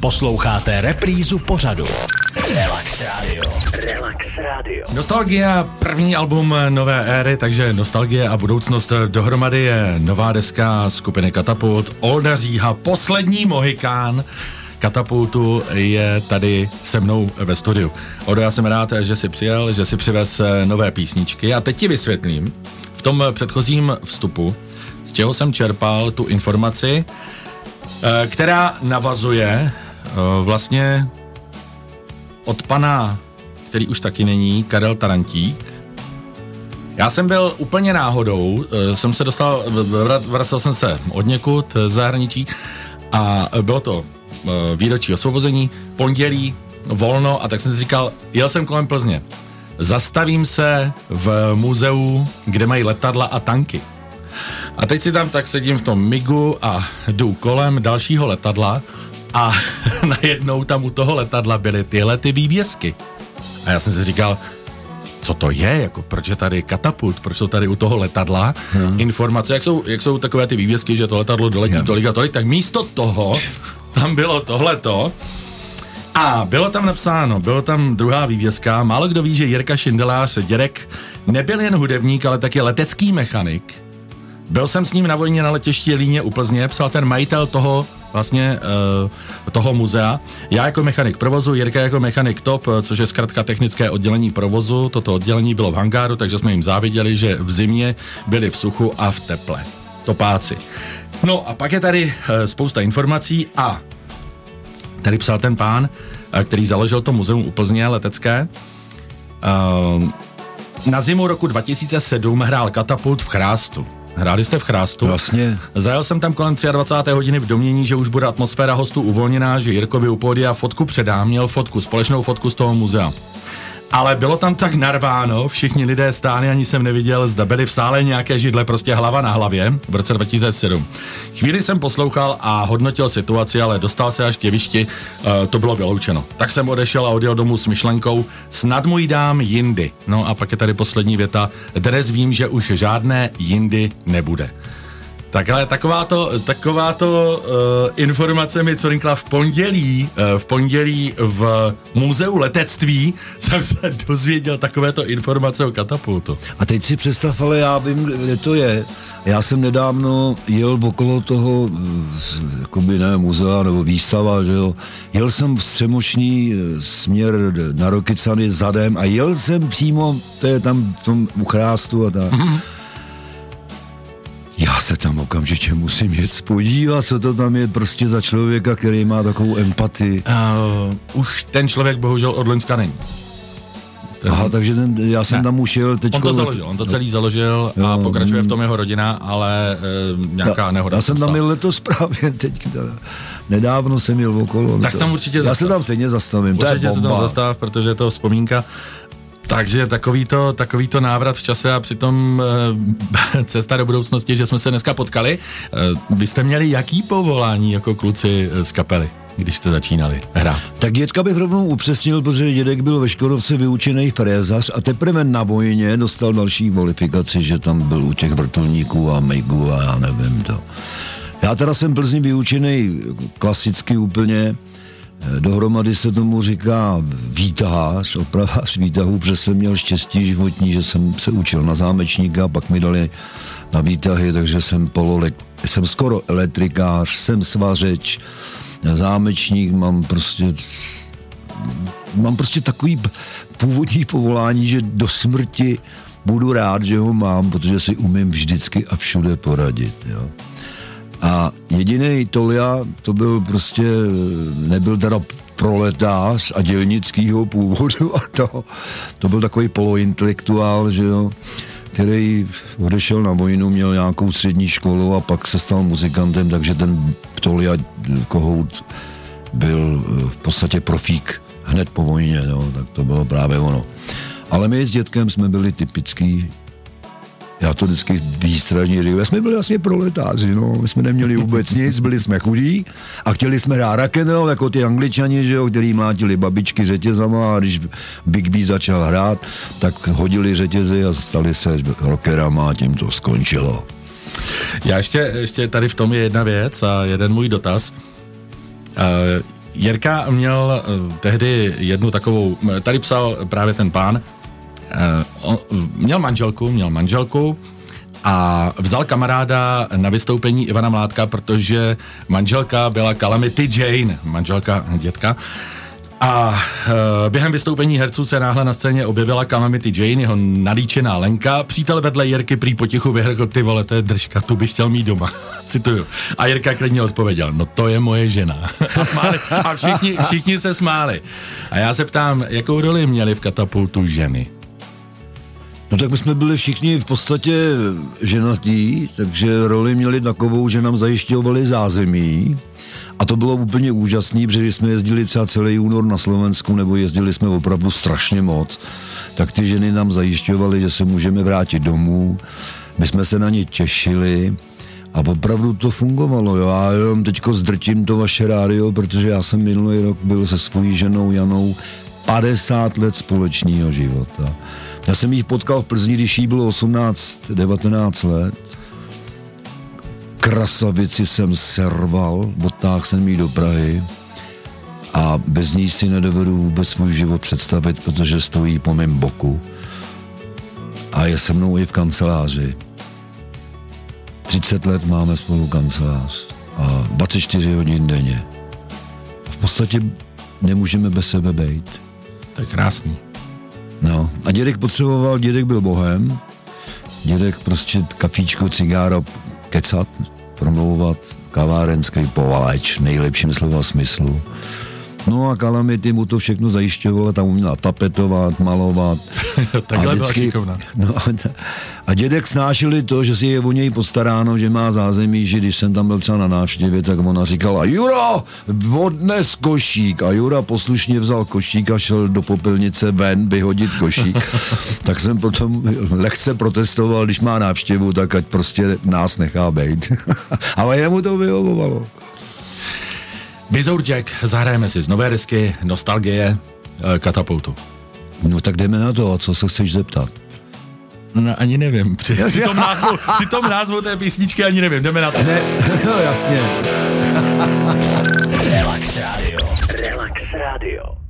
Posloucháte reprízu pořadu. Relax Radio. Relax Radio. Nostalgia, první album nové éry, takže Nostalgie a budoucnost dohromady je nová deska skupiny Katapult. Olda Říha, poslední mohikán Katapultu je tady se mnou ve studiu. Odo, já jsem rád, že si přijel, že si přivez nové písničky a teď ti vysvětlím v tom předchozím vstupu, z čeho jsem čerpal tu informaci, která navazuje eh, vlastně od pana, který už taky není, Karel Tarantík. Já jsem byl úplně náhodou, eh, jsem se dostal, vracel jsem se od někud z zahraničí a bylo to výročí osvobození, pondělí, volno a tak jsem si říkal, jel jsem kolem Plzně. Zastavím se v muzeu, kde mají letadla a tanky. A teď si tam tak sedím v tom migu a jdu kolem dalšího letadla a najednou tam u toho letadla byly tyhle ty výbězky. A já jsem si říkal, co to je, jako proč je tady katapult, proč jsou tady u toho letadla hmm. informace, jak jsou, jak jsou takové ty vývězky, že to letadlo doletí hmm. tolik a tolik, tak místo toho tam bylo tohleto. A bylo tam napsáno, bylo tam druhá vývězka, málo kdo ví, že Jirka Šindelář, dědek, nebyl jen hudebník, ale taky letecký mechanik, byl jsem s ním na vojně na letišti Líně u Plzně, psal ten majitel toho vlastně uh, toho muzea. Já jako mechanik provozu, Jirka jako mechanik top, eh, což je zkrátka technické oddělení provozu. Toto oddělení bylo v hangáru, takže jsme jim záviděli, že v zimě byli v suchu a v teple. Topáci. No a pak je tady uh, spousta informací a tady psal ten pán, uh, který založil to muzeum u Plzně letecké. Uh, na zimu roku 2007 hrál katapult v Chrástu. Hráli jste v Chrástu? Vlastně. Zajel jsem tam kolem 23. hodiny v domění, že už bude atmosféra hostů uvolněná, že Jirkovi u pódia fotku předám, měl fotku, společnou fotku z toho muzea ale bylo tam tak narváno, všichni lidé stáli, ani jsem neviděl, zda byli v sále nějaké židle, prostě hlava na hlavě v roce 2007. Chvíli jsem poslouchal a hodnotil situaci, ale dostal se až k jevišti, uh, to bylo vyloučeno. Tak jsem odešel a odjel domů s myšlenkou, snad můj dám jindy. No a pak je tady poslední věta, dnes vím, že už žádné jindy nebude. Takhle, taková to, taková to uh, informace mi co v pondělí, uh, v pondělí v muzeu letectví jsem se dozvěděl takovéto informace o katapultu. A teď si představ, ale já vím, kde to je. Já jsem nedávno jel okolo toho, eh, jakoby ne, muzea nebo výstava, že jo. Jel jsem v střemošní směr na Rokycany zadem a jel jsem přímo, to je tam v tom uchrástu a tak. Mm-hmm se tam okamžitě musím jet podívat, co to tam je prostě za člověka, který má takovou empatii. Uh, už ten člověk bohužel od Loňska není. Ten... Aha, takže ten, já jsem ne. tam ušel teď. On to založil, on to celý založil jo, a pokračuje v tom jeho rodina, ale e, nějaká já, nehoda. Já jsem tam měl letos právě teď, nedávno jsem měl okolo. Tak tam určitě Já se tam stejně zastavím, určitě to je se tam zastav, protože je to vzpomínka. Takže takovýto, takovýto návrat v čase a přitom e, cesta do budoucnosti, že jsme se dneska potkali. E, vy jste měli jaký povolání jako kluci z kapely? když jste začínali hrát? Tak dětka bych rovnou upřesnil, protože dědek byl ve Škodovce vyučený frézař a teprve na vojně dostal další kvalifikaci, že tam byl u těch vrtulníků a mejgu a já nevím to. Já teda jsem Plzni vyučený klasicky úplně, Dohromady se tomu říká výtahář, opravář výtahu, protože jsem měl štěstí životní, že jsem se učil na zámečníka, pak mi dali na výtahy, takže jsem polole, jsem skoro elektrikář, jsem svařeč, zámečník, mám prostě mám prostě takový původní povolání, že do smrti budu rád, že ho mám, protože si umím vždycky a všude poradit. Jo. A jediný Tolia, to byl prostě, nebyl teda proletář a dělnickýho původu a to, to byl takový polointelektuál, že jo, který odešel na vojnu, měl nějakou střední školu a pak se stal muzikantem, takže ten Tolia Kohout byl v podstatě profík hned po vojně, jo, tak to bylo právě ono. Ale my s dětkem jsme byli typický já to vždycky výstražně říkám, jsme byli vlastně proletáři, no, my jsme neměli vůbec nic, byli jsme chudí a chtěli jsme hrát rock'n'roll, jako ty angličani, že jo, který mlátili babičky řetězama a když Big B začal hrát, tak hodili řetězy a stali se rockerama a tím to skončilo. Já ještě, ještě tady v tom je jedna věc a jeden můj dotaz. Jirka měl uh, tehdy jednu takovou, tady psal právě ten pán, uh, on, měl manželku, měl manželku, a vzal kamaráda na vystoupení Ivana Mládka, protože manželka byla Calamity Jane, manželka dětka. A uh, během vystoupení herců se náhle na scéně objevila Calamity Jane, jeho nalíčená Lenka. Přítel vedle Jirky prý potichu vyhrkl, ty vole, to je držka, tu bych chtěl mít doma. Cituju. A Jirka klidně odpověděl, no to je moje žena. a, smáli. a všichni, všichni se smáli. A já se ptám, jakou roli měli v katapultu ženy? No tak my jsme byli všichni v podstatě ženatí, takže roli měli takovou, že nám zajišťovali zázemí. A to bylo úplně úžasné, protože jsme jezdili třeba celý únor na Slovensku, nebo jezdili jsme opravdu strašně moc, tak ty ženy nám zajišťovaly, že se můžeme vrátit domů. My jsme se na ně těšili a opravdu to fungovalo. Jo. Já jenom teďko zdrtím to vaše rádio, protože já jsem minulý rok byl se svojí ženou Janou 50 let společného života. Já jsem jich potkal v Plzni, když jí bylo 18-19 let. Krasavici jsem serval, odtáhl jsem jí do Prahy a bez ní si nedovedu vůbec svůj život představit, protože stojí po mém boku a je se mnou i v kanceláři. 30 let máme spolu kancelář a 24 hodin denně. V podstatě nemůžeme bez sebe být. To je krásný. No, a dědek potřeboval, dědek byl bohem, dědek prostě kafíčko, cigáro, kecat, promlouvat, kavárenský povalač, nejlepším slova smyslu. No a Kalamity mu to všechno zajišťovala, tam uměla tapetovat, malovat. Takhle a vždycky, byla no, a dědek snášeli to, že si je o něj postaráno, že má zázemí, že když jsem tam byl třeba na návštěvě, tak ona říkala, Juro, odnes košík. A Jura poslušně vzal košík a šel do popelnice ven vyhodit košík. tak jsem potom lehce protestoval, když má návštěvu, tak ať prostě nás nechá být. Ale jemu to vyhovovalo. Bizur Jack, zahrajeme si z nové desky, nostalgie, eh, katapultu. No tak jdeme na to, co se chceš zeptat? No, ani nevím. Při, při, tom názvu, při tom názvu té písničky ani nevím. Jdeme na to. Ne, no jasně. Relax Radio. Relax Radio.